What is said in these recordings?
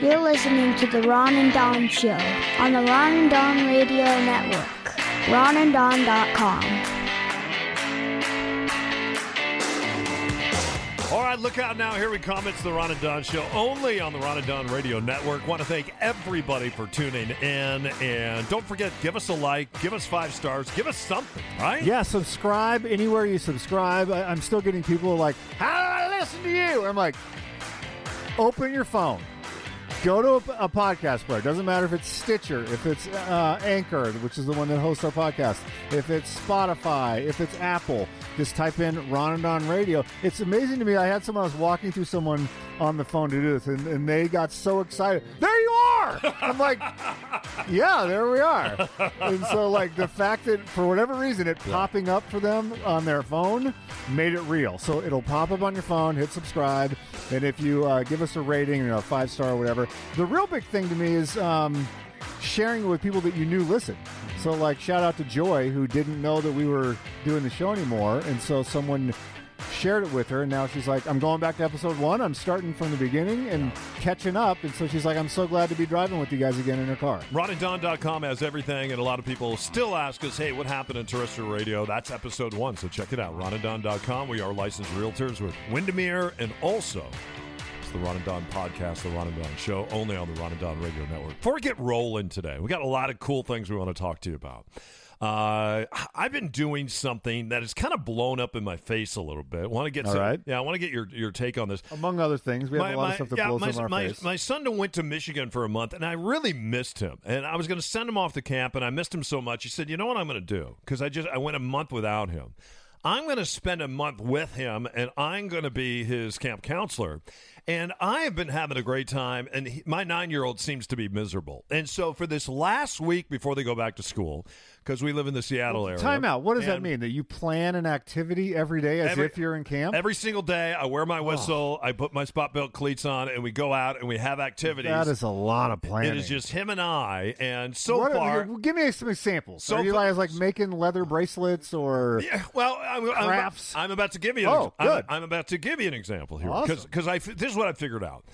You're listening to the Ron and Don Show on the Ron and Don Radio Network. RonandDon.com. All right, look out now. Here we come. It's the Ron and Don Show, only on the Ron and Don Radio Network. Want to thank everybody for tuning in. And don't forget, give us a like, give us five stars, give us something, right? Yeah, subscribe anywhere you subscribe. I, I'm still getting people like, "How do I listen to you?" I'm like, open your phone, go to a, a podcast player. Doesn't matter if it's Stitcher, if it's uh, Anchor, which is the one that hosts our podcast, if it's Spotify, if it's Apple. Just type in Ron and Don Radio. It's amazing to me. I had someone I was walking through someone on the phone to do this, and, and they got so excited. There you are! I'm like, yeah, there we are. And so, like, the fact that for whatever reason it popping up for them on their phone made it real. So it'll pop up on your phone, hit subscribe, and if you uh, give us a rating, you know, five star or whatever. The real big thing to me is um, sharing it with people that you knew listen. So, like, shout out to Joy, who didn't know that we were doing the show anymore. And so someone shared it with her, and now she's like, I'm going back to episode one. I'm starting from the beginning and catching up. And so she's like, I'm so glad to be driving with you guys again in her car. RonandDon.com has everything, and a lot of people still ask us, hey, what happened in terrestrial radio? That's episode one, so check it out. RonandDon.com. We are licensed realtors with Windermere, and also it's the Ron and Don podcast, the Ron and Don show, only on the Ron and Don radio network. Before we get rolling today, we got a lot of cool things we want to talk to you about. Uh, I've been doing something that has kind of blown up in my face a little bit. Want to get All some, right. yeah, I want to get your your take on this. Among other things, we have a lot of stuff that yeah, blows my, up in our my, face. my son went to Michigan for a month, and I really missed him. And I was going to send him off to camp, and I missed him so much. He said, "You know what I'm going to do? Because I just I went a month without him. I'm going to spend a month with him, and I'm going to be his camp counselor." And I have been having a great time, and he, my nine year old seems to be miserable. And so, for this last week before they go back to school, because we live in the Seattle area. Time out. What does that mean? That you plan an activity every day as Every- if you're in camp? Every single day, I wear my whistle, I put my spot belt cleats on, and we go out and we have activities. that is a lot of planning. It is just him and I, and so What- far. give me some examples. So Are you guys like making leather bracelets or? Yeah, well, I'm, I'm, Crafts? I'm about to give you. An, Oh, I'm, good. I'm about to give you an example here Awesome. because I f- this is what I figured out.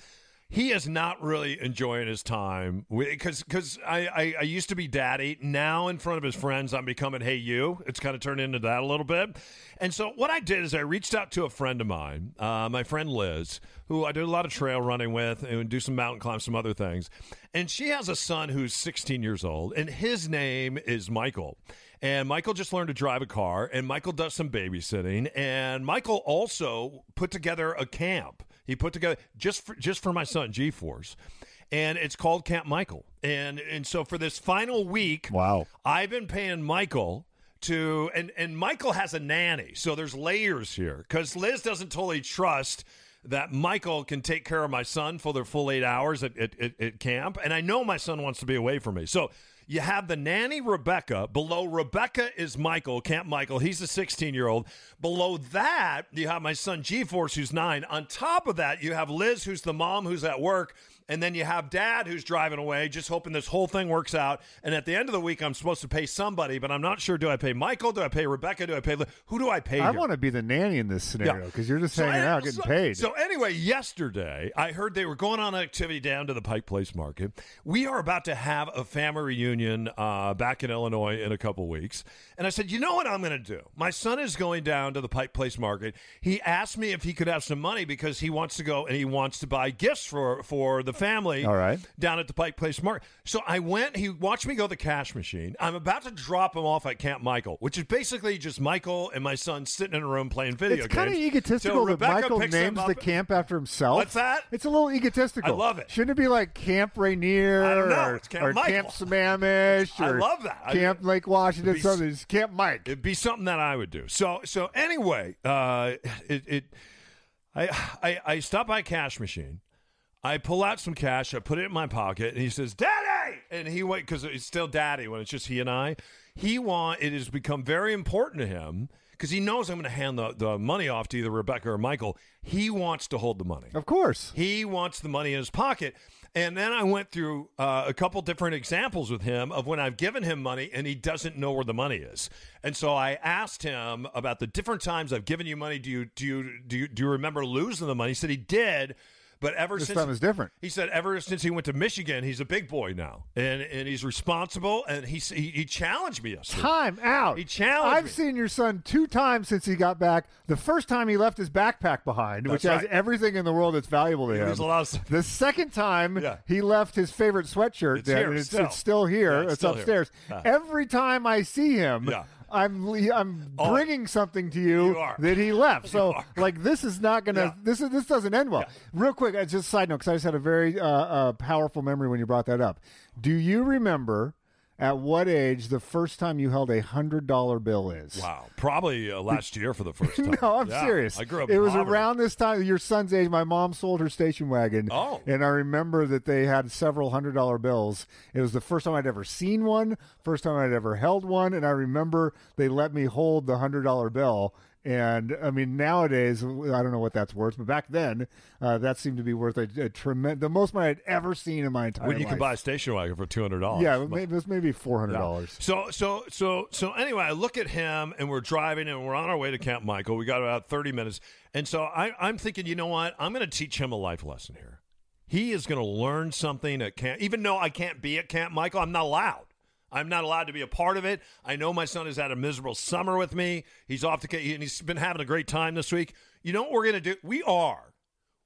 He is not really enjoying his time because because I, I I used to be daddy. Now in front of his friends, I'm becoming hey you. It's kind of turned into that a little bit. And so what I did is I reached out to a friend of mine, uh, my friend Liz, who I do a lot of trail running with and do some mountain climbs, some other things. And she has a son who's 16 years old, and his name is Michael. And Michael just learned to drive a car, and Michael does some babysitting. And Michael also put together a camp. He put together just for, just for my son, G Force. And it's called Camp Michael. And and so for this final week, Wow. I've been paying Michael to and and Michael has a nanny. So there's layers here cuz Liz doesn't totally trust that Michael can take care of my son for their full 8 hours at, at, at camp and I know my son wants to be away from me. So you have the nanny Rebecca. Below Rebecca is Michael, Camp Michael. He's a 16 year old. Below that, you have my son G Force, who's nine. On top of that, you have Liz, who's the mom who's at work. And then you have dad who's driving away, just hoping this whole thing works out. And at the end of the week, I'm supposed to pay somebody, but I'm not sure. Do I pay Michael? Do I pay Rebecca? Do I pay Who do I pay? I here? want to be the nanny in this scenario because you're just So hanging any- out getting so- paid. So anyway, yesterday I heard they were going on an activity down to the Pike Place Market. We are about to have a family reunion uh, back in Illinois in a couple weeks, and I said, you know what I'm going to do? My son is going down to the Pike Place Market. He asked me if he could have some money because he wants to go and he wants to buy gifts for for the family. All right. Down at the Pike Place Market. So I went. He watched me go to the cash machine. I'm about to drop him off at Camp Michael, which is basically just Michael and my son sitting in a room playing video it's kind of games. egotistical that Michael names the camp after himself. What's that? It's a little egotistical. I love it. Shouldn't it be like Camp Rainier I don't know. or, It's Camp or Camp Sammamish I love that. Camp Lake Washington? Be- Something. It's Camp Mike. It'd be something that I would do. So so anyway, uh, it, it I, I I stop by cash machine. I pull out some cash. I put it in my pocket, and he says, "Daddy!" And he went because it's still Daddy when it's just he and I. He want it has become very important to him because he knows I'm going to hand the, the money off to either Rebecca or Michael. He wants to hold the money. Of course. He wants the money in his pocket. And then I went through uh, a couple different examples with him of when I've given him money and he doesn't know where the money is. And so I asked him about the different times I've given you money. Do you do you do you, do you remember losing the money? He said he did, but ever This since time is different. he said ever since he went to Michigan, he's a big boy now, and and he's responsible. And he he, he challenged me yesterday. Time out. He challenged I've me. seen your son two times since he got back. The first time he left his backpack behind, which That's has everything in the world that's valuable to him. There's a lot of. The second time Yeah. he left his favorite sweatshirt It's there, here it's, still. it's still here. Yeah, it's it's still here. upstairs. Every time I see him, Yeah. I'm I'm Oh. bringing something to you, You are. that he left. So like this is not gonna Yeah. this is this doesn't end well. Real quick, uh, just a side note because I just had a very uh, uh, powerful memory when you brought that up. Do you remember? At what age the first time you held a hundred dollar bill is? Wow, probably uh, last year for the first time. No, I'm Yeah, serious. I grew up. It was poverty. around this time, your son's age. My mom sold her station wagon. Oh. And I remember that they had several hundred dollar bills. It was the first time I'd ever seen one, first time I'd ever held one. And I remember they let me hold the hundred dollar bill. And I mean, nowadays, I don't know what that's worth, but back then, uh, that seemed to be worth a, a tremendous, the most money I'd ever seen in my entire when you life. can buy a station wagon for two hundred dollars. Yeah, it, was maybe four hundred dollars. So so so so anyway, I look at him and we're driving and we're on our way to Camp Michael. We got about thirty minutes, and so I, I'm thinking, you know what? I'm going to teach him a life lesson here. He is going to learn something at camp. Even though I can't be at Camp Michael, I'm not allowed. I'm not allowed to be a part of it. I know my son has had a miserable summer with me. He's off to and he's been having a great time this week. You know what we're going to do? We are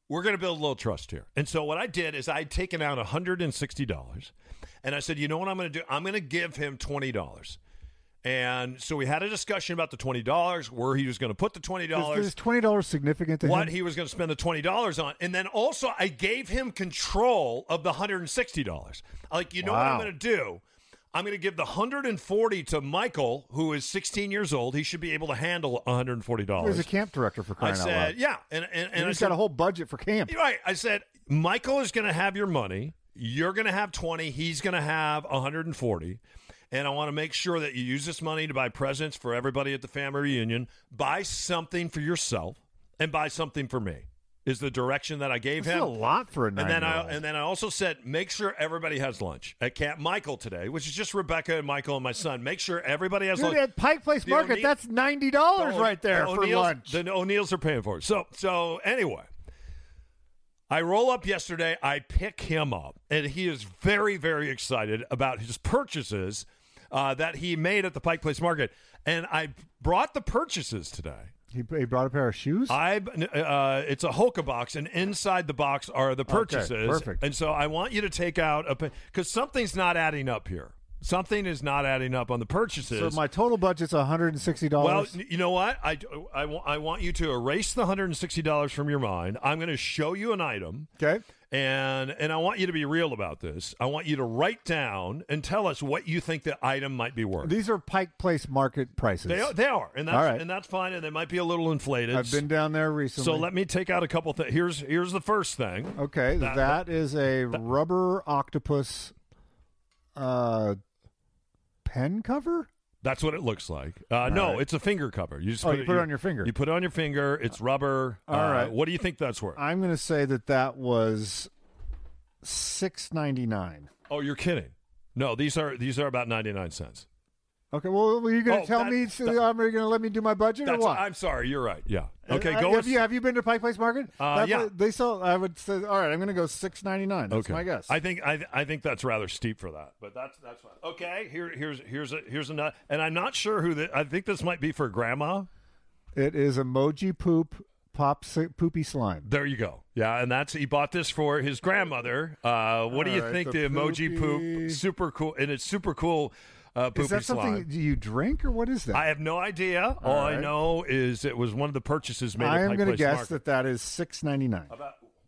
we're going to build a little trust here. And so what I did is I'd taken out $160 and I said, you know what I'm going to do? I'm going to give him $20. And so we had a discussion about the $20, where he was going to put the $20, Is, is twenty dollars significant to what him? he was going to spend the $20 on. And then also I gave him control of the $160. Like, you know what I'm going to do? I'm going to give the 140 to Michael, who is 16 years old. He should be able to handle $140. There's a camp director for I crying out said, loud. yeah. And, and, and And I he's said, got a whole budget for camp. you're right. I said Michael is going to have your money. You're going to have 20. He's going to have 140. And I want to make sure that you use this money to buy presents for everybody at the family reunion. Buy something for yourself and buy something for me. Is the direction that I gave This is him. a lot for a And then I and then I also said make sure everybody has lunch at Camp Michael today, which is just Rebecca and Michael and my son. Make sure everybody has Dude, lunch. at Pike Place The Market, O'Neill- that's ninety dollars the right there the for lunch. The O'Neills are paying for it. So so anyway, I roll up yesterday. I pick him up, and he is very very excited about his purchases uh, that he made at the Pike Place Market. And I brought the purchases today. He, he brought a pair of shoes. I uh, it's a Hoka box, and inside the box are the purchases. perfect. And so I want you to take out a because something's not adding up here. Something is not adding up on the purchases. so my total budget's one hundred and sixty dollars. Well, you know what? I, I, I want you to erase the $160 from your mind. I'm going to show you an item. okay. And and I want you to be real about this. I want you to write down and tell us what you think the item might be worth. These are Pike Place Market prices. They are, they are, and that's All right. and that's fine. And they might be a little inflated. I've been down there recently. so let me take out a couple things. Here's here's the first thing. Okay, That- that is a rubber octopus uh, pen cover. That's what it looks like. Uh, no, right. it's a finger cover. You just Oh, put you put it on your finger. You put it on your finger. It's rubber. All uh, right. What do you think that's worth? I'm going to say that that was six ninety nine. oh, you're kidding. No, these are these are about 99 cents. Okay, well, are you going to Oh, tell that- me? that- So, are you going to let me do my budget or what? I'm sorry. You're right. Yeah. Okay. Uh, Go. have with- you have you been to Pike Place Market? Uh, yeah. they sell. I would say. All right, I'm going to go six ninety nine. That's okay. my guess. I think I, I think that's rather steep for that, but that's that's fine. Okay. Here here's here's a here's a nut, and I'm not sure who the. I think this might be for grandma. it is emoji poop pop poopy slime. There you go. Yeah, and that's he bought this for his grandmother. Uh, what do you All right, think the the, emoji poop? Super cool, and it's super cool. Uh, Is that something slime. do you drink or what is that? I have no idea. All, I know is it was one of the purchases made. I am going to guess Market. that that is six ninety nine.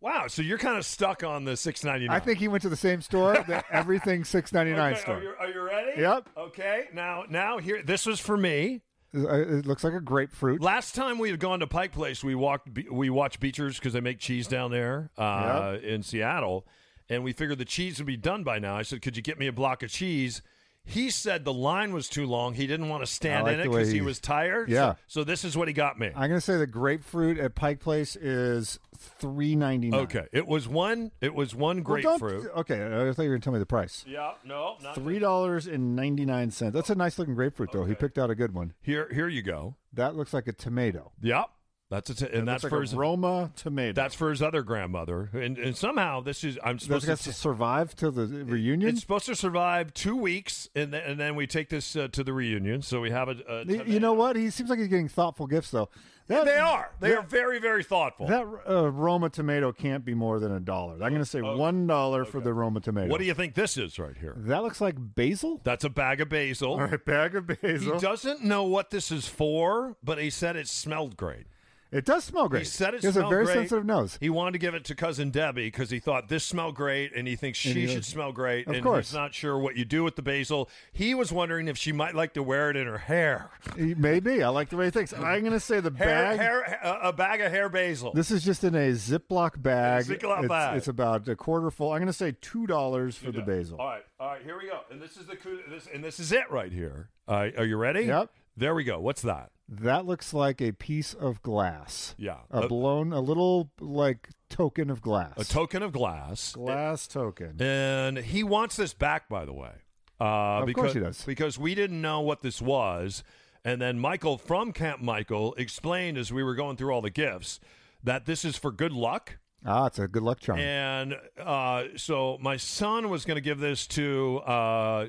Wow, so you're kind of stuck on the six ninety nine. I think he went to the same store that everything six ninety nine Okay, store. Are you, are you ready? Yep. Okay. Now, now here. This was for me. Uh, It looks like a grapefruit. Last time we had gone to Pike Place, we walked. We watched Beecher's because they make cheese down there uh, in Seattle, and we figured the cheese would be done by now. I said, "Could you get me a block of cheese?" He said the line was too long. He didn't want to stand like in it because he he- was tired. Yeah. So, so this is what he got me. I'm going to say the grapefruit at Pike Place is three ninety nine. Okay. It was one. It was one grapefruit. okay, I thought you were going to tell me the price. yeah. No. Not Three dollars and ninety nine cents. That's a nice looking grapefruit, though. He picked out a good one. Here. Here you go. That looks like a tomato. Yep. That's a t- and that's It's for like his, Roma tomato. that's for his other grandmother. And, and somehow this is I'm supposed got to. to survive till the reunion. it's supposed to survive two weeks, and then, and then we take this uh, to the reunion. So we have a. you know what? He seems like he's getting thoughtful gifts though. That, they are. They that- are very, very thoughtful. That uh, Roma tomato can't be more than a dollar. I'm going to say one dollar for the Roma tomato. what do you think this is right here? That looks like basil. That's a bag of basil. All right, bag of basil. He doesn't know what this is for, but he said it smelled great. It does smell great. He said it He has a very great. sensitive nose. He wanted to give it to cousin Debbie because he thought this smelled great, and he thinks she he should smell great. Of and course. he's not sure what you do with the basil. He was wondering if she might like to wear it in her hair. Maybe I like the way he thinks. I'm going to say the Hair, bag. hair, a a bag of hair basil. This is just in a Ziploc bag. Ziploc it's, bag. it's about a quarter full. I'm going to say two dollars for the basil. All right, all right, here we go. And this is the this, and this is it right here. Right, are you ready? Yep. There we go. What's that? That looks like a piece of glass. Yeah, A a- blown, a little like token of glass. A token of glass. glass token. And he wants this back, by the way. Uh, Of because, course he does. Because we didn't know what this was. And then Michael from Camp Michael explained as we were going through all the gifts that this is for good luck. Ah, it's a good luck charm. And uh, so my son was going to give this to uh,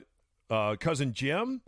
uh, cousin Jim.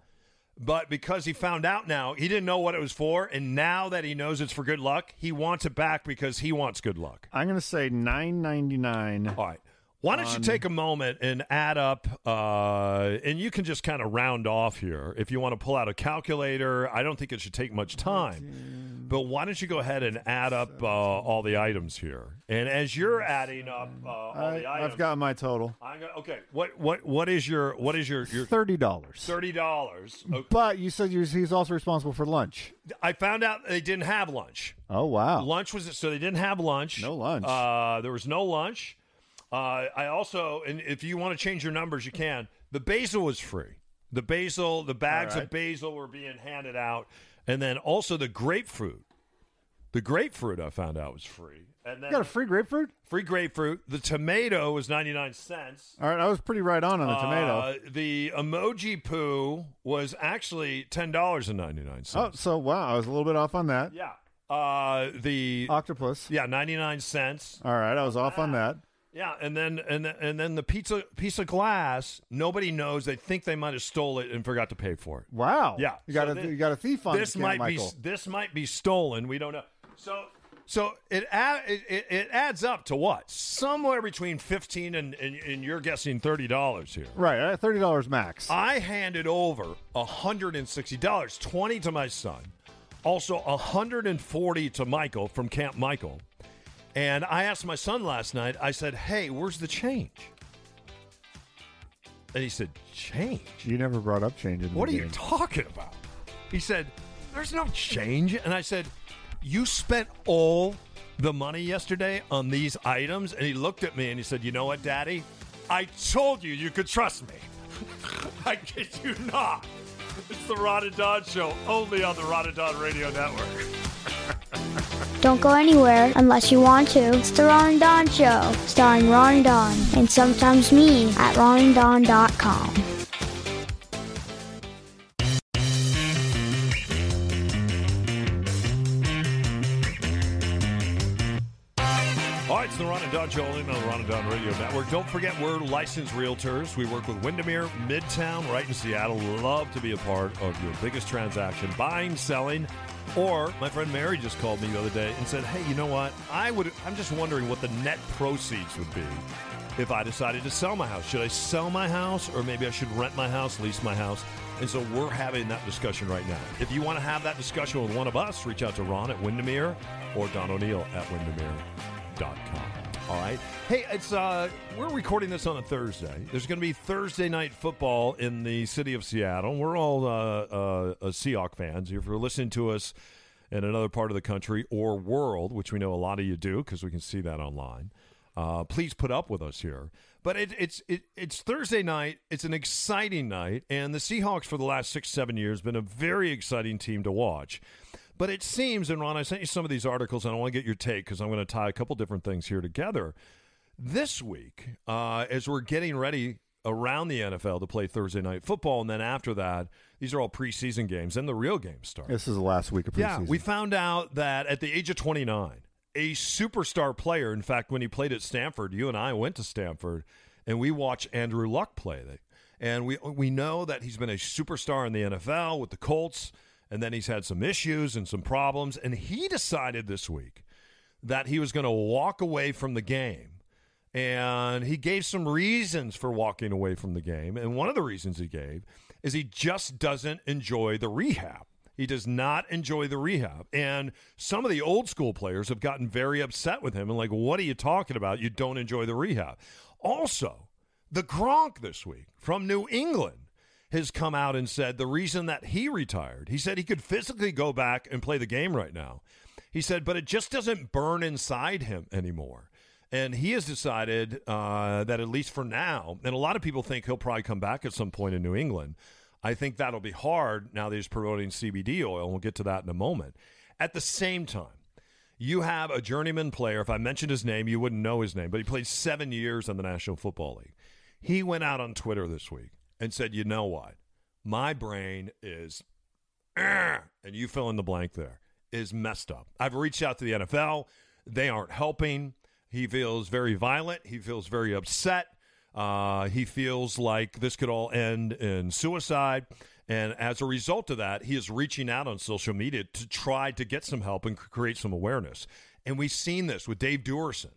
But because he found out now, he didn't know what it was for. And now that he knows it's for good luck, he wants it back because he wants good luck. I'm going to say nine ninety nine. All right. Why don't you take a moment and add up, uh, and you can just kind of round off here. If you want to pull out a calculator, I don't think it should take much time. But why don't you go ahead and add up uh, all the items here? And as you're adding up uh, all the I, items, I've got my total. I'm gonna, okay. What what what is your what is your your Thirty dollars. thirty dollars? But you said you he's also responsible for lunch. I found out they didn't have lunch. Oh wow. Lunch was so they didn't have lunch. No lunch. Uh, there was no lunch. Uh, I also, and if you want to change your numbers, you can. The basil was free. The basil, the bags right. of basil were being handed out, and then also the grapefruit. The grapefruit I found out was free, and then You got a free grapefruit? free grapefruit. The tomato was ninety nine cents. All right, I was pretty right on on the tomato. Uh, the emoji poo was actually $10.99. Oh, so wow, I was a little bit off on that. yeah. Uh, the Octopus. yeah ninety nine cents. All right, I was off on that. Yeah, and then and then, and then the pizza piece of glass. Nobody knows. They think they might have stole it and forgot to pay for it. Wow. Yeah, You got so a thi- you got a thief on This Camp might Michael. be this might be stolen. We don't know. So so it add, it, it, it adds up to what? Somewhere between fifteen and and, and you're guessing thirty dollars here. Right, uh, thirty dollars max. I handed over hundred and sixty dollars, twenty to my son, also hundred and forty to Michael from Camp Michael. And I asked my son last night. I said, "Hey, where's the change?" And he said, "Change? you never brought up change in the What are you talking about?" He said, "There's no change." And I said, "You spent all the money yesterday on these items?" And he looked at me and he said, "You know what, Daddy? I told you you could trust me. I kid you not. It's the Ron and Don Show, only on the Ron and Don Radio Network." Don't go anywhere unless you want to. It's the Ron and Don Show, starring Ron and Don, and sometimes me at ronanddon.com. All right, it's the Ron and Don Show on the Ron and Don Radio Network. Don't forget, we're licensed realtors. We work with Windermere, Midtown, right in Seattle. Love to be a part of your biggest transaction, buying, selling. Or my friend Mary just called me the other day and said, "Hey, you know what? I would. I'm just wondering what the net proceeds would be if I decided to sell my house. Should I sell my house, or maybe I should rent my house, lease my house?" And so we're having that discussion right now. If you want to have that discussion with one of us, reach out to Ron at Windermere or Don O'Neill at Windermere.com. All right. Hey, it's uh we're recording this on a Thursday. There's going to be Thursday night football in the city of Seattle. We're all uh, uh, uh Seahawk fans. If you're listening to us in another part of the country or world, which we know a lot of you do because we can see that online, uh, please put up with us here. But it, it's it, it's Thursday night. It's an exciting night, and the Seahawks for the last six seven years been a very exciting team to watch. But it seems, and Ron, I sent you some of these articles, and I want to get your take because I'm going to tie a couple different things here together. This week, uh, as we're getting ready around the NFL to play Thursday night football, and then after that, these are all preseason games, and the real games start. This is the last week of preseason. Yeah, we found out that at the age of 29, a superstar player. In fact, when he played at Stanford, you and I went to Stanford, and we watched Andrew Luck play. And we we know that he's been a superstar in the NFL with the Colts, and then he's had some issues and some problems. And he decided this week that he was going to walk away from the game. And he gave some reasons for walking away from the game. And one of the reasons he gave is he just doesn't enjoy the rehab. He does not enjoy the rehab. And some of the old school players have gotten very upset with him and like, what are you talking about? You don't enjoy the rehab. Also, the Gronk this week from New England has come out and said the reason that he retired, he said he could physically go back and play the game right now. He said, but it just doesn't burn inside him anymore. And he has decided uh, that at least for now, and a lot of people think he'll probably come back at some point in New England. I think that'll be hard now that he's promoting CBD oil, we'll get to that in a moment. At the same time, you have a journeyman player. If I mentioned his name, you wouldn't know his name, but he played seven years in the National Football League. He went out on Twitter this week and said, You know what? My brain is, and you fill in the blank there, is messed up. I've reached out to the NFL. They aren't helping. He feels very violent. He feels very upset. Uh, he feels like this could all end in suicide. And as a result of that, he is reaching out on social media to try to get some help and create some awareness. And we've seen this with Dave Duerson,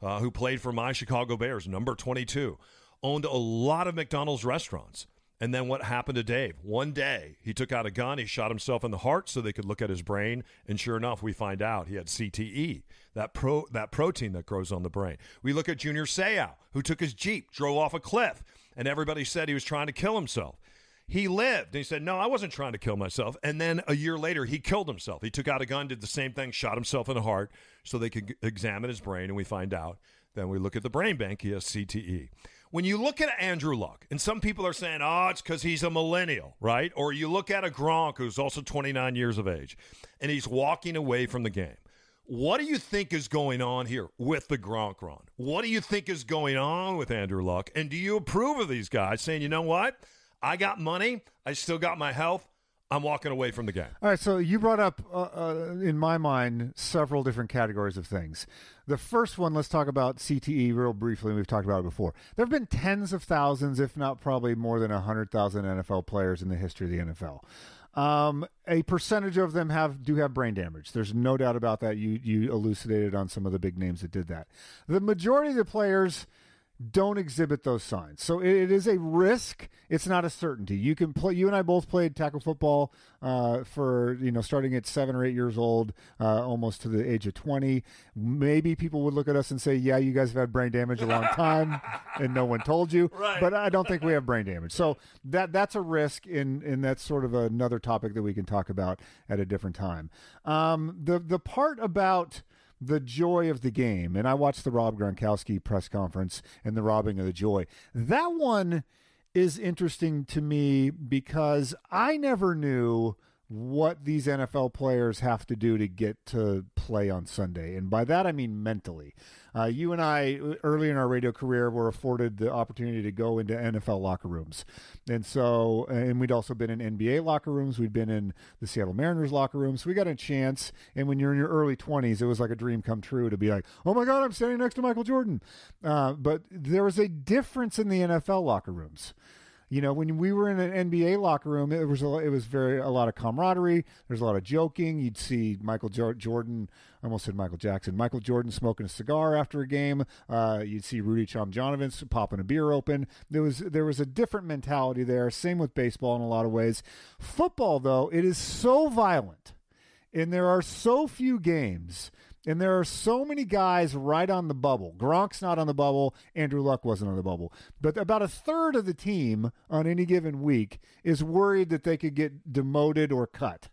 uh, who played for my Chicago Bears, number 22 owned a lot of McDonald's restaurants. And then what happened to Dave? One day he took out a gun, he shot himself in the heart so they could look at his brain, and sure enough, we find out he had CTE, that pro that protein that grows on the brain. We look at Junior Seau, who took his Jeep, drove off a cliff, and everybody said he was trying to kill himself. He lived. And he said, No, I wasn't trying to kill myself. And then a year later, he killed himself. He took out a gun, did the same thing, shot himself in the heart so they could examine his brain, and we find out. Then we look at the brain bank, he has CTE when you look at Andrew Luck, and some people are saying, oh, it's because he's a millennial, right? Or you look at a Gronk who's also 29 years of age, and he's walking away from the game. What do you think is going on here with the Gronk run? What do you think is going on with Andrew Luck? And do you approve of these guys saying, you know what? I got money. I still got my health. I'm walking away from the game. All right, so you brought up, uh, uh, in my mind, several different categories of things. The first one, let's talk about CTE real briefly. We've talked about it before. There have been tens of thousands, if not probably more than 100,000 NFL players in the history of the NFL. Um, a percentage of them have do have brain damage. There's no doubt about that. You you elucidated on some of the big names that did that. The majority of the players don't exhibit those signs. So it, it is a risk. It's not a certainty. You can play. You and I both played tackle football uh, for you know starting at seven or eight years old, uh, almost to the age of twenty. Maybe people would look at us and say, "Yeah, you guys have had brain damage a long time, and no one told you." Right. But I don't think we have brain damage. So that that's a risk, and and that's sort of another topic that we can talk about at a different time. Um, the the part about the joy of the game. And I watched the Rob Gronkowski press conference and the robbing of the joy. That one is interesting to me because I never knew what these NFL players have to do to get to play on Sunday. And by that, I mean mentally. Uh, you and I, early in our radio career, were afforded the opportunity to go into NFL locker rooms. And so, and we'd also been in NBA locker rooms. We'd been in the Seattle Mariners locker rooms. So we got a chance. And when you're in your early 20s, it was like a dream come true to be like, oh my God, I'm standing next to Michael Jordan. Uh, but there was a difference in the NFL locker rooms. You know, when we were in an NBA locker room, it was a, it was very a lot of camaraderie. There's a lot of joking. You'd see Michael jo- Jordan, I almost said Michael Jackson, Michael Jordan smoking a cigar after a game. Uh, you'd see Rudy Tomjanovich popping a beer open. There was there was a different mentality there. Same with baseball in a lot of ways. Football, though, it is so violent, and there are so few games and there are so many guys right on the bubble. Gronk's not on the bubble. Andrew Luck wasn't on the bubble. But about a third of the team on any given week is worried that they could get demoted or cut.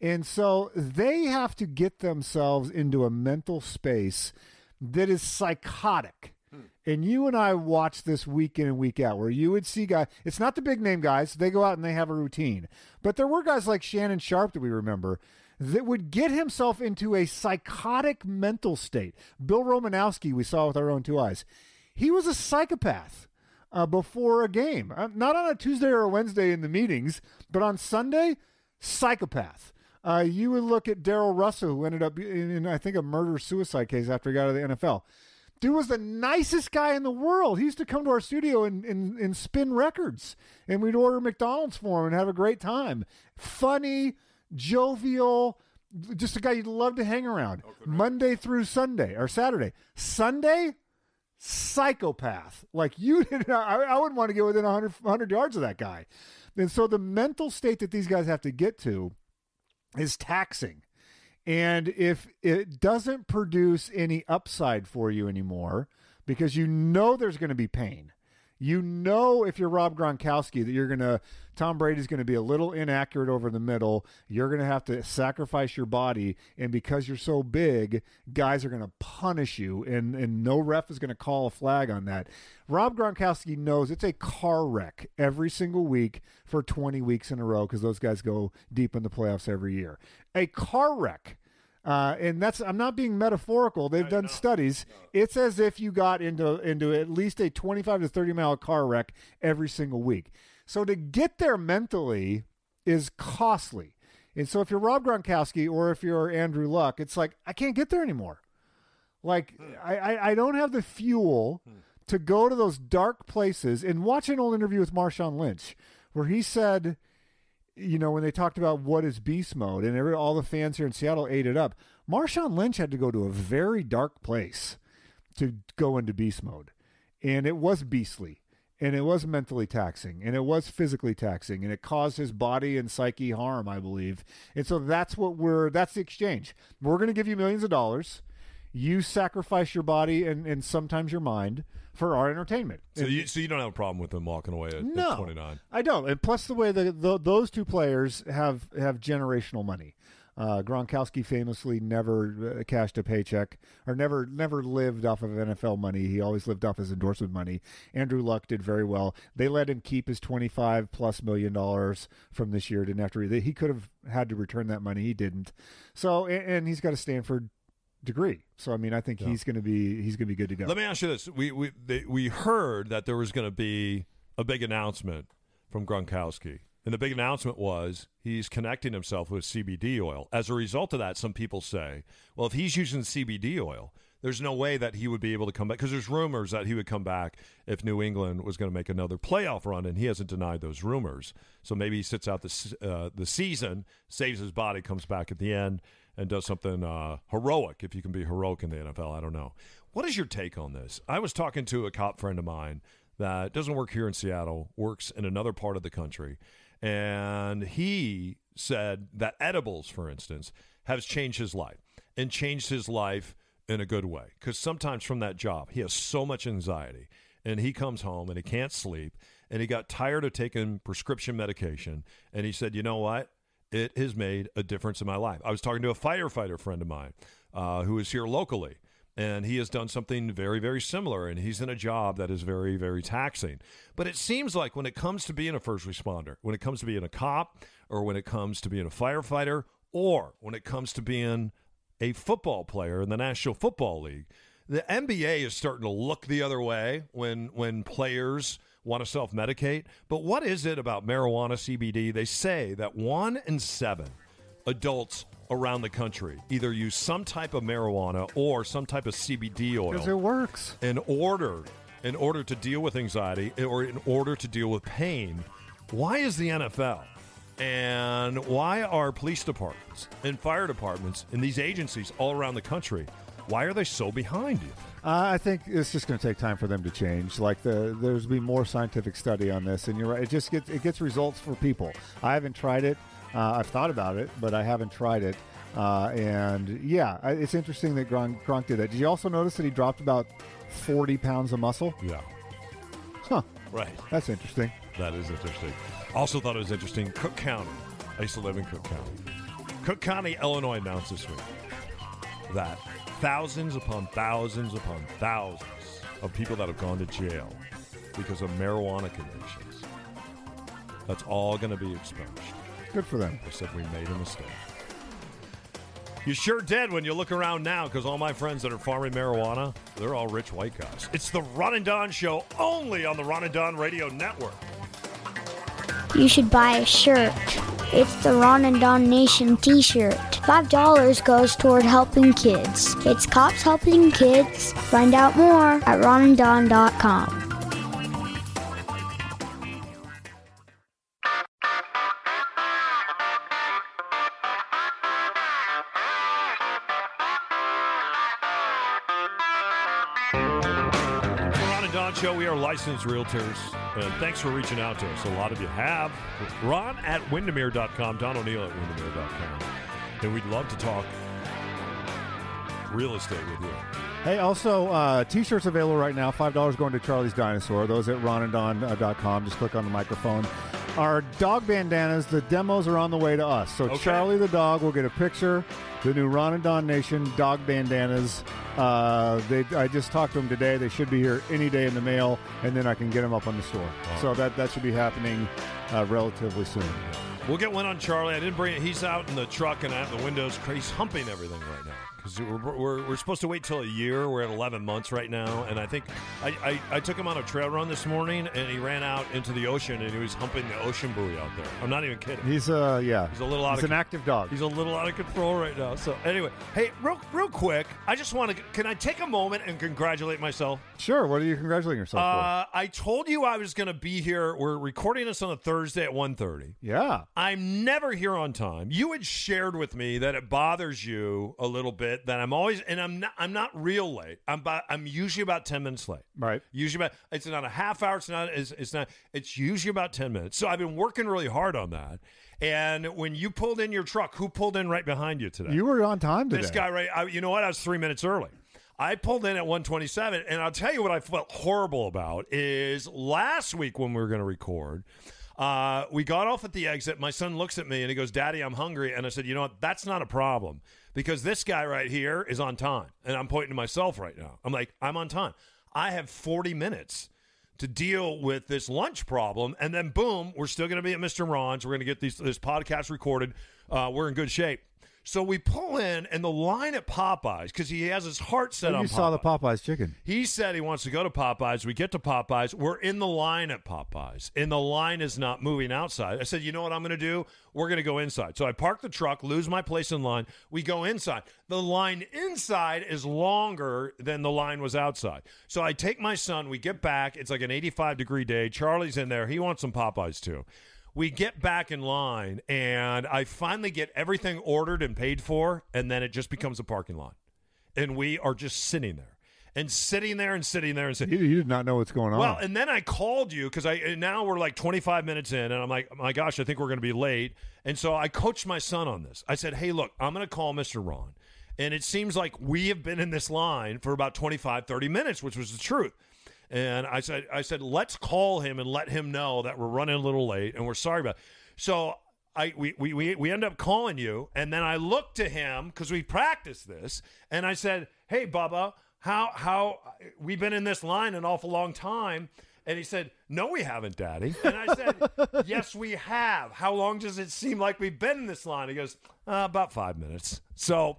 And so they have to get themselves into a mental space that is psychotic. Hmm. And you and I watch this week in and week out where you would see guys, it's not the big name guys, they go out and they have a routine. But there were guys like Shannon Sharpe that we remember that would get himself into a psychotic mental state. Bill Romanowski, we saw with our own two eyes, he was a psychopath. uh, before a game. Uh, not on a Tuesday or a Wednesday in the meetings, but on Sunday, psychopath. Uh, you would look at Daryl Russell, who ended up in, in, I think, a murder suicide case after he got out of the NFL. Dude was the nicest guy in the world. He used to come to our studio and, and, and spin records, and we'd order McDonald's for him and have a great time. Funny, jovial, just a guy you'd love to hang around. Monday through Sunday or Saturday. Sunday, psychopath. Like you did not, I, I wouldn't want to get within 100, 100 yards of that guy. And so the mental state that these guys have to get to is taxing. And if it doesn't produce any upside for you anymore, because you know there's going to be pain, you know if you're Rob Gronkowski that you're going to Tom Brady's going to be a little inaccurate over the middle. You're going to have to sacrifice your body and because you're so big, guys are going to punish you and and no ref is going to call a flag on that. Rob Gronkowski knows it's a car wreck every single week for 20 weeks in a row because those guys go deep in the playoffs every year. A car wreck. Uh, and that's I'm not being metaphorical. They've done studies. It's as if you got into into at least a 25 to 30 mile car wreck every single week. So to get there mentally is costly. And so if you're Rob Gronkowski or if you're Andrew Luck, it's like I can't get there anymore. Like I, I, I don't have the fuel to go to those dark places and watch an old interview with Marshawn Lynch where he said you know, when they talked about what is beast mode, and every, all the fans here in Seattle ate it up. Marshawn Lynch had to go to a very dark place to go into beast mode, and it was beastly, and it was mentally taxing, and it was physically taxing, and it caused his body and psyche harm, I believe. And so that's what we're that's the exchange. We're going to give you millions of dollars. You sacrifice your body and, and sometimes your mind for our entertainment. So you so you don't have a problem with them walking away at, No, 29. I don't. And plus, the way that the, those two players have have generational money. Uh, Gronkowski famously never uh, cashed a paycheck or never never lived off of NFL money. He always lived off his endorsement money. Andrew Luck did very well. They let him keep his twenty five plus million dollars from this year. Didn't have to. Re- he could have had to return that money. He didn't. So and, and he's got a Stanford degree. So I mean, I think he's going to be he's going to be good to go. Let me ask you this: we we they, we heard that there was going to be a big announcement from Gronkowski, and the big announcement was he's connecting himself with CBD oil. As a result of that, some people say, well, if he's using CBD oil. There's no way that he would be able to come back because there's rumors that he would come back if New England was going to make another playoff run, and he hasn't denied those rumors. So maybe he sits out the uh, the season, saves his body, comes back at the end, and does something uh, heroic. If you can be heroic in the NFL, I don't know. What is your take on this? I was talking to a cop friend of mine that doesn't work here in Seattle, works in another part of the country, and he said that edibles, for instance, has changed his life and changed his life in a good way. Because sometimes from that job, he has so much anxiety, and he comes home and he can't sleep, and he got tired of taking prescription medication, and he said, "You know what? It has made a difference in my life." I was talking to a firefighter friend of mine uh, who is here locally, and he has done something very, very similar, and he's in a job that is very, very taxing. But it seems like when it comes to being a first responder, when it comes to being a cop, or when it comes to being a firefighter, or when it comes to being a football player in the National Football League, the NBA is starting to look the other way when when players want to self medicate. But what is it about marijuana CBD? They say that one in seven adults around the country either use some type of marijuana or some type of CBD oil because it works. in order in order to deal with anxiety or in order to deal with pain why is the NFL and why are police departments and fire departments and these agencies all around the country why are they so behind you I think it's just going to take time for them to change. Like the there's be more scientific study on this, and you're right. It just gets it gets results for people. I haven't tried it. Uh, I've thought about it, but I haven't tried it. Uh, and yeah, it's interesting that Gronk, Gronk did that. Did you also notice that he dropped about forty pounds of muscle? yeah Huh. right That's interesting. that is interesting also thought it was interesting cook county i used to live in cook county cook county illinois announced this week that thousands upon thousands upon thousands of people that have gone to jail because of marijuana convictions. That's all going to be exposed. Good for them. They said we made a mistake. You sure did when you look around now, because all my friends that are farming marijuana, they're all rich white guys. It's the Ron and Don Show, only on the Ron and Don Radio Network. You should buy a shirt. It's the Ron and Don Nation t shirt. $5 goes toward helping kids. It's cops helping kids. Find out more at ronanddon.com. Show, we are licensed realtors. And thanks for reaching out to us. A lot of you have. Ron at Windermere.com, Don O'Neill at Windermere.com. And we'd love to talk real estate with you. Hey, also, uh, t-shirts available right now. Five dollars going to Charlie's Dinosaur. Those at ronanddon.com. Just click on the microphone. Our dog bandanas. The demos are on the way to us. So Okay. Charlie the dog will get a picture. The new Ron and Don Nation dog bandanas. Uh, they, I just talked to them today. They should be here any day in the mail, and then I can get them up on the store. So that that should be happening uh, relatively soon. We'll get one on Charlie. I didn't bring it. He's out in the truck and out the windows. He's humping everything right now because we're, we're, we're supposed to wait till a year. We're at 11 months right now. And I think I, I, I took him on a trail run this morning and he ran out into the ocean and he was humping the ocean buoy out there. I'm not even kidding. He's uh yeah. He's a little out He's of an active dog. He's a little out of control right now. So anyway, hey, real real quick, I just want to. Can I take a moment and congratulate myself? Sure. What are you congratulating yourself Uh, I told you I was going to be here. We're recording this on a Thursday at 1.30. Yeah. I'm never here on time. You had shared with me that it bothers you a little bit that I'm always and I'm not I'm not real late. I'm about, I'm usually about 10 minutes late. Right. Usually about it's not a half hour, it's not it's, it's not it's usually about 10 minutes. So I've been working really hard on that. And when you pulled in your truck, who pulled in right behind you today? You were on time today. This guy right I, you know what? I was 3 minutes early. I pulled in at 127 and I'll tell you what I felt horrible about is last week when we were going to record uh, we got off at the exit. My son looks at me and he goes, Daddy, I'm hungry. And I said, You know what? That's not a problem because this guy right here is on time. And I'm pointing to myself right now. I'm like, I'm on time. I have 40 minutes to deal with this lunch problem. And then, boom, we're still going to be at Mr. Ron's. We're going to get these, this podcast recorded. Uh, we're in good shape. So we pull in, and the line at Popeyes, because he has his heart set Oh, on you saw the Popeyes. Popeyes chicken. He said he wants to go to Popeyes. We get to Popeyes. We're in the line at Popeyes, and the line is not moving outside. I said, you know what I'm going to do? We're going to go inside. So I park the truck, lose my place in line. We go inside. The line inside is longer than the line was outside. So I take my son. We get back. It's like an 85 degree day. Charlie's in there. He wants some Popeyes too. We get back in line, and I finally get everything ordered and paid for, and then it just becomes a parking lot and we are just sitting there and sitting there and sitting there and sitting. You, you did not know what's going on. Well, and then I called you because I and now we're like 25 minutes in, and I'm like, my gosh, I think we're going to be late. And so I coached my son on this. I said, hey, look, I'm going to call Mr. Ron. And it seems like we have been in this line for about 25, 30 minutes, which was the truth. And I said, I said, let's call him and let him know that we're running a little late and we're sorry about. It. So I we we we, we end up calling you, and then I looked to him because we practiced this, and I said, "Hey, Bubba, how how we've been in this line an awful long time." And he said, "No, we haven't, Daddy." And I said, "Yes, we have. How long does it seem like we've been in this line?" He goes, uh, "About five minutes." So,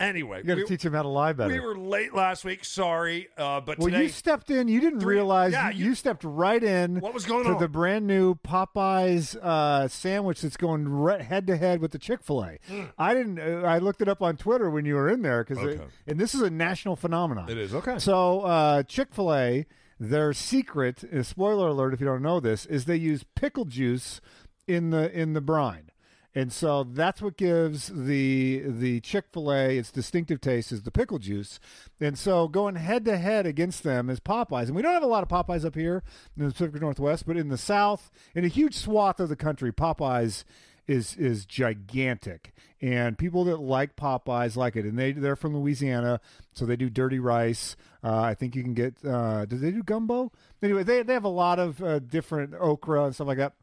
anyway, you got to we, teach him how to lie better. we were late last week. Sorry, uh, but well, today you stepped in. You didn't Three- realize. yeah, you, you- stepped right in. What was going to on? the brand new Popeyes uh, sandwich that's going head to head with the Chick Fil A. I didn't. Uh, I looked it up on Twitter when you were in there because, Okay. and this is a national phenomenon. It is okay. So uh, Chick Fil A, their secret, uh, spoiler alert if you don't know this, is they use pickle juice in the in the brine. And so that's what gives the the Chick Fil A its distinctive taste is the pickle juice. And so going head to head against them is Popeyes, and we don't have a lot of Popeyes up here in the Pacific Northwest, but in the South, in a huge swath of the country, Popeyes is is gigantic, and people that like Popeyes like it, and they they're from Louisiana, so they do dirty rice. Uh, I think you can get. Uh, do they do gumbo? Anyway, they they have a lot of uh, different okra and stuff like that.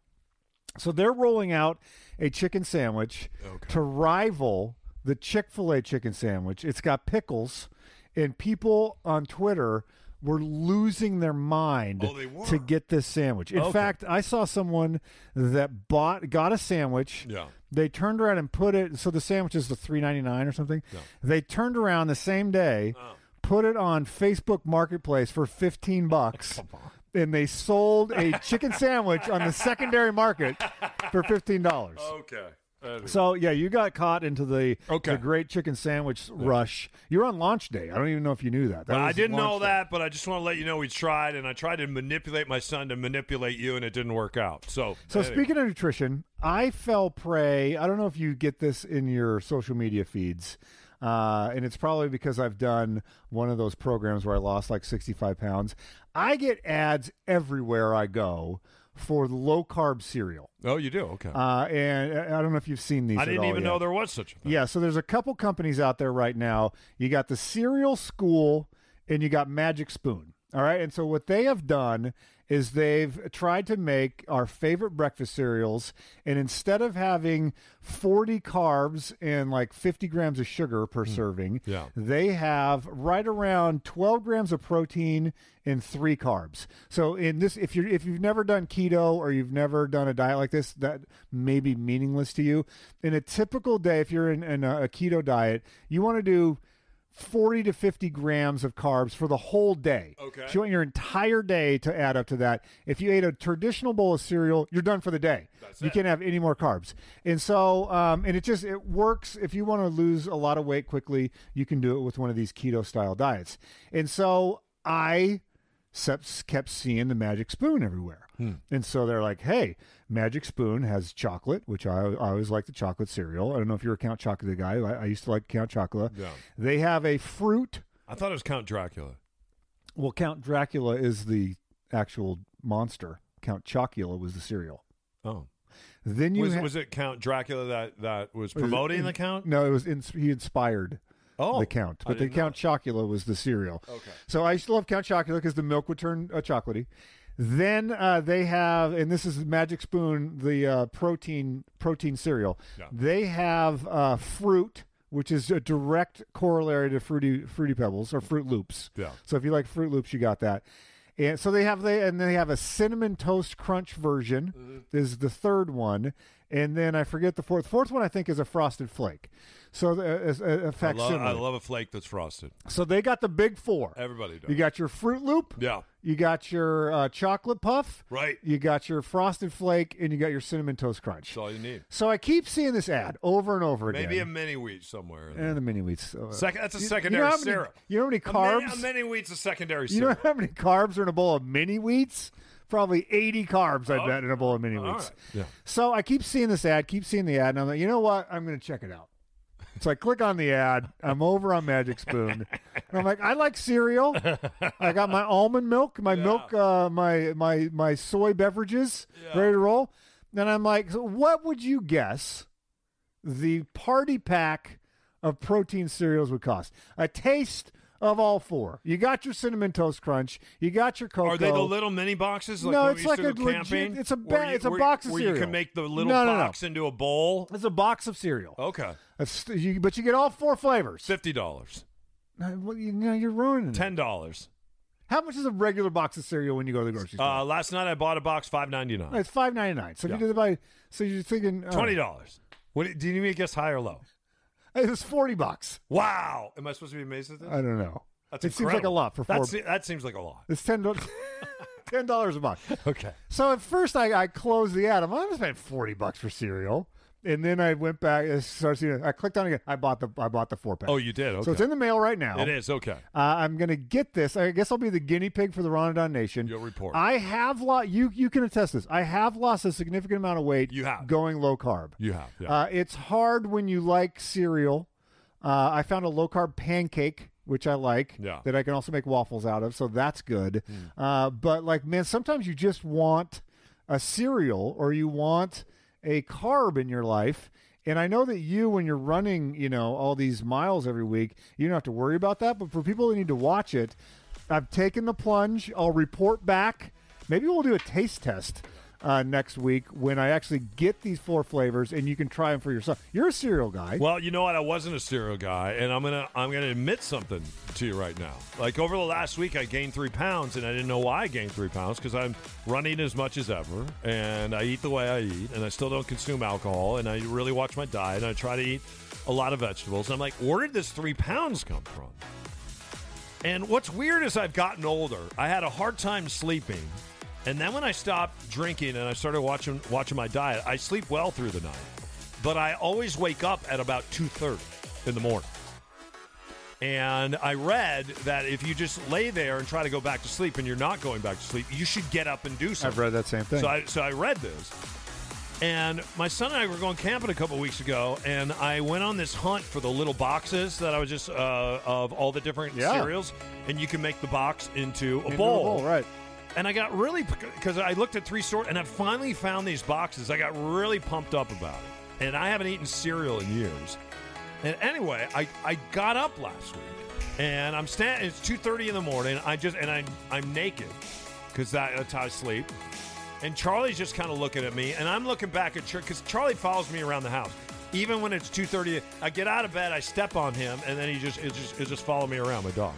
So they're rolling out a chicken sandwich to rival the Chick fil A chicken sandwich. It's got pickles, and people on Twitter were losing their mind Oh, to get this sandwich. In Okay. fact, I saw someone that bought got a sandwich. Yeah. They turned around and put it. So the sandwich is the three ninety nine or something. Yeah. They turned around the same day, Oh. put it on Facebook Marketplace for fifteen bucks. And they sold a chicken sandwich on the secondary market for fifteen dollars. Okay. So yeah, you got caught into the Okay. the great chicken sandwich rush. You're on launch day. I don't even know if you knew that. that I didn't know day. that, but I just want to let you know we tried, and I tried to manipulate my son to manipulate you, and it didn't work out. So, So anyway. speaking of nutrition, I fell prey. I don't know if you get this in your social media feeds, uh, and it's probably because I've done one of those programs where I lost like 65 pounds. I get ads everywhere I go for low carb cereal, oh, you do okay. uh, and I don't know if you've seen these. I didn't even yet. know there was such a thing. Yeah, so there's a couple companies out there right now. You got the Cereal School and you got Magic Spoon. All right. And so what they have done is they've tried to make our favorite breakfast cereals. And instead of having 40 carbs and like 50 grams of sugar per mm. serving, Yeah. they have right around 12 grams of protein and three carbs. So in this, if you're if you've never done keto or you've never done a diet like this, that may be meaningless to you. In a typical day, if you're in, in a, a keto diet, you want to do 40 to 50 grams of carbs for the whole day. Okay. So you want your entire day to add up to that. If you ate a traditional bowl of cereal, you're done for the day. you it. can't have any more carbs. And so, um, and it just, it works. If you want to lose a lot of weight quickly, you can do it with one of these keto style diets. And so I kept kept seeing the magic spoon everywhere. Hmm. And so they're like, hey, Magic Spoon has chocolate, which I, I always like the chocolate cereal. I don't know if you're a Count Chocula guy. I, I used to like Count Chocula. Yeah. They have a fruit. I thought it was Count Dracula. Well, Count Dracula is the actual monster. Count Chocula was the cereal. Oh, Then you was, ha- was it Count Dracula that that was promoting the Count? No, it was ins- he inspired Oh, the Count, but the Count Chocula was the cereal. Okay. So I used to love Count Chocula because the milk would turn uh, chocolatey. Then uh, they have, and this is Magic Spoon, the uh, protein protein cereal. Yeah. They have uh, fruit, which is a direct corollary to fruity fruity pebbles or Froot Loops. Yeah. So if you like Froot Loops, you got that. And so they have they and they have a cinnamon toast crunch version. Mm-hmm. Is the third one, and then I forget the fourth. Fourth one I think is a frosted flake. So the, a, a, a I love. I love a flake that's frosted. so they got the big four. Everybody does. You got your Froot Loop. yeah, You got your uh, chocolate puff. right. You got your frosted flake, and you got your cinnamon toast crunch. That's all you need. So I keep seeing this ad over and over again. Maybe a mini wheat somewhere. in and the mini wheats. uh, Second, that's a secondary you know many, syrup. You know how many A mini- carbs? A mini, wheat's a secondary you know how many carbs are in a bowl of mini wheats? Probably 80 carbs, I Oh, bet, in a bowl of mini all wheats. right. Yeah. So I keep seeing this ad, keep seeing the ad, and I'm like, you know what? I'm going to check it out. So I click on the ad. I'm over on Magic Spoon. And I'm like, I like cereal. I got my almond milk, my milk, uh, my my my soy beverages ready to roll. And I'm like, so what would you guess the party pack of protein cereals would cost? A taste of all four. You got your cinnamon toast crunch. You got your cocoa. Are they the little mini boxes? Like No, it's like a legit- camping? it's a ba- you- it's a where- box of where you can make the little No, no, no. box into a bowl. It's a box of cereal. Okay, you- but you get all four flavors. fifty dollars, well, you know, you're ruining it. ten dollars. How much is a regular box of cereal when you go to the grocery store? Uh, last night I bought a box five ninety nine. it's five ninety nine. So yeah. you did it by, so you're thinking uh, Twenty dollars. What do you need me to guess high or low? It was forty bucks. Wow. Am I supposed to be amazed at this? I don't know. That's it seems like a lot for four. That's, that seems like a lot. It's ten dollars. ten dollars a box. Okay. So at first I, I closed the ad. I'm like, I'm spending forty bucks for cereal, and then I went back. and started seeing it. I clicked on it again. I bought the I bought the four pack. Oh, you did. Okay. So it's in the mail right now. It is okay. Uh, I'm going to get this. I guess I'll be the guinea pig for the Ronadon Nation. You'll report. I have lost. You you can attest this. I have lost a significant amount of weight. You have. going low carb. You have. Yeah. Uh, it's hard when you like cereal. Uh, I found a low carb pancake, which I like. Yeah. That I can also make waffles out of, so that's good. Uh, but like, man, sometimes you just want a cereal or you want a carb in your life. And I know that you, when you're running, you know, all these miles every week, you don't have to worry about that. But for people that need to watch it, I've taken the plunge. I'll report back. Maybe we'll do a taste test uh, next week when I actually get these four flavors and you can try them for yourself. You're a cereal guy. Well, you know what? I wasn't a cereal guy, and I'm gonna I'm gonna admit something to you right now. Like over the last week, I gained three pounds, and I didn't know why I gained three pounds because I'm running as much as ever, and I eat the way I eat, and I still don't consume alcohol, and I really watch my diet, and I try to eat a lot of vegetables. And I'm like, where did this three pounds come from? And what's weird is I've gotten older. I had a hard time sleeping. And then when I stopped drinking and I started watching watching my diet, I sleep well through the night. But I always wake up at about 2:30 in the morning. And I read that if you just lay there and try to go back to sleep and you're not going back to sleep, you should get up and do something. I've read that same thing. So I, so I read this. And my son and I were going camping a couple weeks ago, and I went on this hunt for the little boxes that I was just uh, of all the different Yeah. cereals, and you can make the box into a Into bowl. bowl, right? And I got really because I looked at three stores, and I finally found these boxes. I got really pumped up about it, and I haven't eaten cereal in years. And anyway, I, I got up last week, and I'm standing. It's two thirty in the morning. I just and I I'm naked because that, that's how I sleep. And Charlie's just kind of looking at me, and I'm looking back at Charlie because Charlie follows me around the house. Even when it's two thirty, I get out of bed, I step on him, and then he just it just it just follow me around, my dog.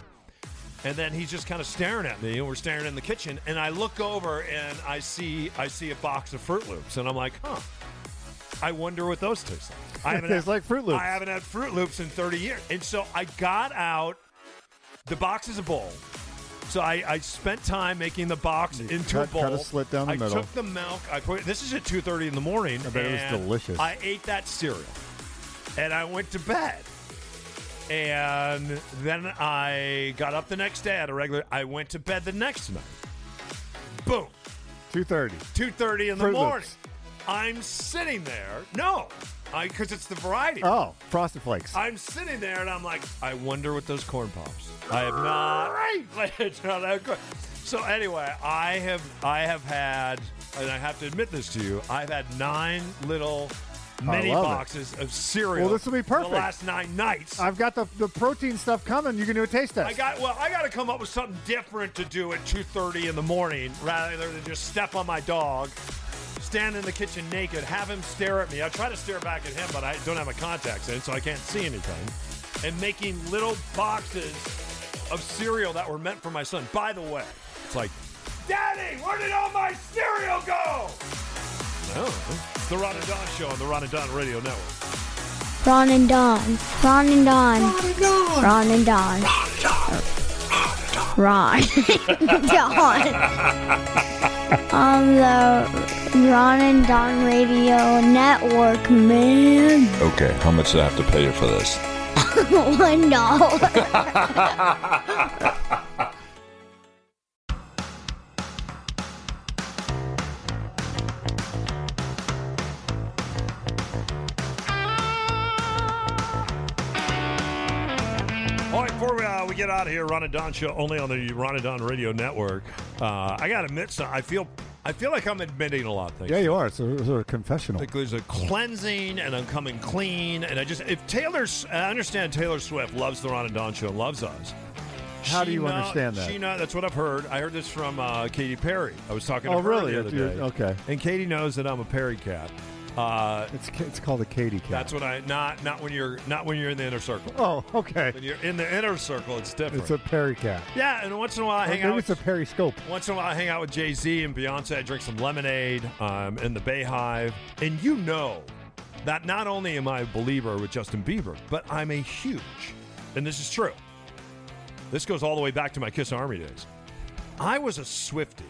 And then he's just kind of staring at me, and we're staring in the kitchen. And I look over, and I see I see a box of Froot Loops, and I'm like, huh. I wonder what those taste like. I haven't had- like Froot Loops. I haven't had Fruit Loops in 30 years, and so I got out. The box is a bowl. So I, I spent time making the box You into cut- a bowl. cut a slit down the I middle. took the milk. I put this is at 2:30 in the morning. I bet it was delicious. I ate that cereal, and I went to bed. And then I got up the next day at a regular. I went to bed the next night. Boom, Two thirty. 2:30 in the Fruit morning. Loops. I'm sitting there. No, I because it's the variety. Oh, Frosted Flakes. I'm sitting there and I'm like, I wonder what those corn pops. I have not. Right. It's not that good. So anyway, I have I have had, and I have to admit this to you, I've had nine little mini love it. boxes of cereal. Well, this will be perfect. The last nine nights. I've got the, the protein stuff coming. You can do a taste test. I got well. I got to come up with something different to do at 2:30 in the morning, rather than just step on my dog, stand in the kitchen naked, have him stare at me. I try to stare back at him, but I don't have my contacts in, so I can't see anything. And making little boxes of cereal that were meant for my son. By the way, it's like, Daddy, where did all my cereal go? No, the Ron and Don Show on the Ron and Don Radio Network. Ron and Don. Ron and Don. Ron and Don. Ron and Don. On the Ron and Don Radio Network, man. Okay, how much do I have to pay you for this? One dollar. get out of here, Ron and Don show only on the Ron and Don Radio Network. Uh, I got to admit, so I feel I feel like I'm admitting a lot of things. yeah, you are. It's a, sort of confessional. Like there's a cleansing, and I'm coming clean, and I just if Taylor's I understand Taylor Swift loves the Ron and Don show, loves us. How do you understand that? She know that's what I've heard. I heard this from uh, Katy Perry. I was talking to Oh, her really? the other day. okay. And Katy knows that I'm a Perry cat. Uh, It's it's called a KatyCat. that's what I not not when you're not when you're in the inner circle. Oh, okay. When you're in the inner circle, it's different. It's a Perry cat. yeah, and once in a while I hang Maybe out. it's With, a Periscope. once in a while I hang out with Jay Z and Beyonce. I drink some lemonade um, in the Beyhive, and you know that not only am I a believer with Justin Bieber, but I'm a huge, and this is true. This goes all the way back to my Kiss Army days. I was a Swiftie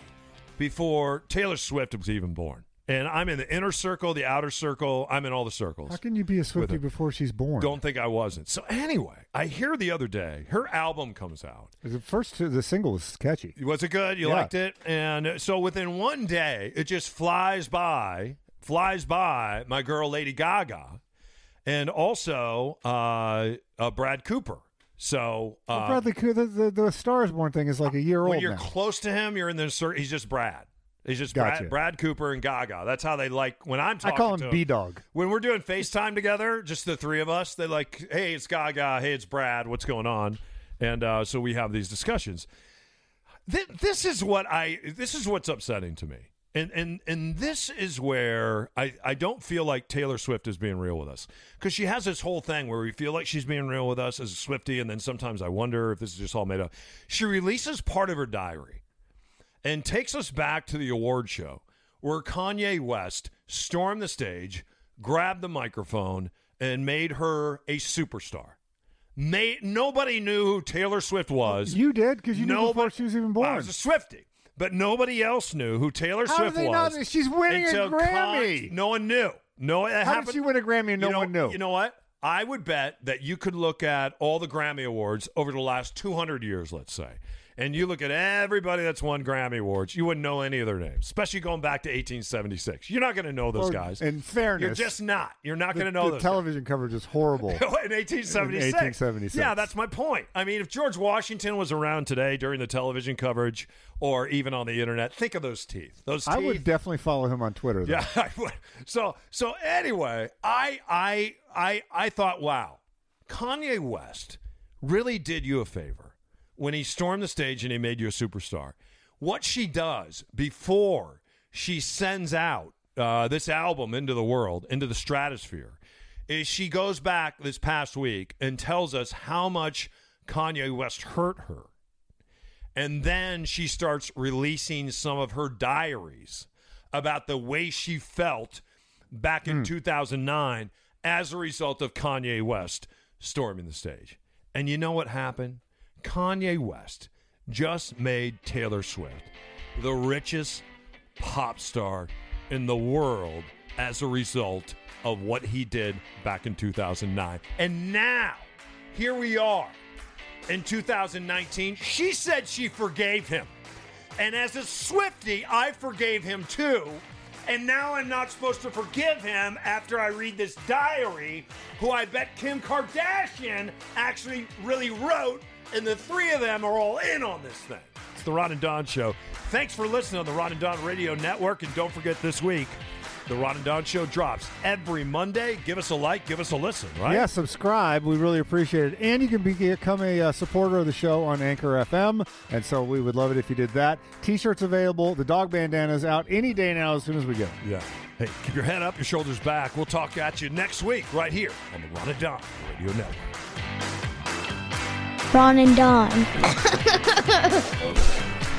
before Taylor Swift was even born. And I'm in the inner circle, the outer circle. I'm in all the circles. How can you be a Swiftie before she's born? Don't think I wasn't. So anyway, I hear the other day her album comes out. The first the single was catchy. Was it good? You Yeah. liked it? And so within one day, it just flies by, flies by my girl Lady Gaga, and also uh, uh, Brad Cooper. So uh, Bradley, Coo- the, the the Star is Born thing is like a year when old When you're now. close to him, you're in the circle. He's just Brad. He's just Gotcha. Brad, Brad Cooper and Gaga. That's how they like when I'm talking. I call him B Dog. when we're doing FaceTime together, just the three of us, they're like, hey, it's Gaga. Hey, it's Brad. What's going on? And uh, so we have these discussions. Th- this is what I. This is what's upsetting to me. And and and this is where I, I don't feel like Taylor Swift is being real with us because she has this whole thing where we feel like she's being real with us as a Swiftie, and then sometimes I wonder if this is just all made up. She releases part of her diary and takes us back to the award show where Kanye West stormed the stage, grabbed the microphone, and made her a superstar. Made, nobody knew who Taylor Swift was. You did because you knew before she was even born. I was a Swiftie. But nobody else knew who Taylor How Swift was. not? She's winning a Grammy. Con- no one knew. No, it How happened. did she win a Grammy and no you know, one knew? You know what? I would bet that you could look at all the Grammy Awards over the last 200 years, let's say, and you look at everybody that's won Grammy Awards, you wouldn't know any of their names, especially going back to 1876. You're not going to know those Or, guys. In fairness, You're just not. You're not going to know the those. television coverage is horrible. in 1876. In 1876. Yeah, that's my point. I mean, if George Washington was around today during the television coverage or even on the internet, think of those teeth. Those teeth. I would definitely follow him on Twitter. Though. Yeah, I would. So so anyway, I I I I thought, wow, Kanye West really did you a favor when he stormed the stage and he made you a superstar. What she does before she sends out uh, this album into the world, into the stratosphere, is she goes back this past week and tells us how much Kanye West hurt her. And then she starts releasing some of her diaries about the way she felt back in 2009 as a result of Kanye West storming the stage. And you know what happened? Kanye West just made Taylor Swift the richest pop star in the world as a result of what he did back in 2009. And now, here we are in 2019. She said she forgave him. And as a Swiftie, I forgave him too. And now I'm not supposed to forgive him after I read this diary, who I bet Kim Kardashian actually really wrote. And the three of them are all in on this thing. It's the Ron and Don Show. Thanks for listening on the Ron and Don Radio Network. And don't forget this week, the Ron and Don Show drops every Monday. Give us a like, give us a listen, right? Yeah, subscribe. We really appreciate it. And you can become a uh, supporter of the show on Anchor FM. And so we would love it if you did that. T shirts available. The dog bandana's out any day now as soon as we get them. Yeah. Hey, keep your head up, your shoulders back. We'll talk at you next week right here on the Ron and Don Radio Network. Ron and Don.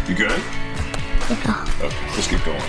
You good? Okay, let's keep going.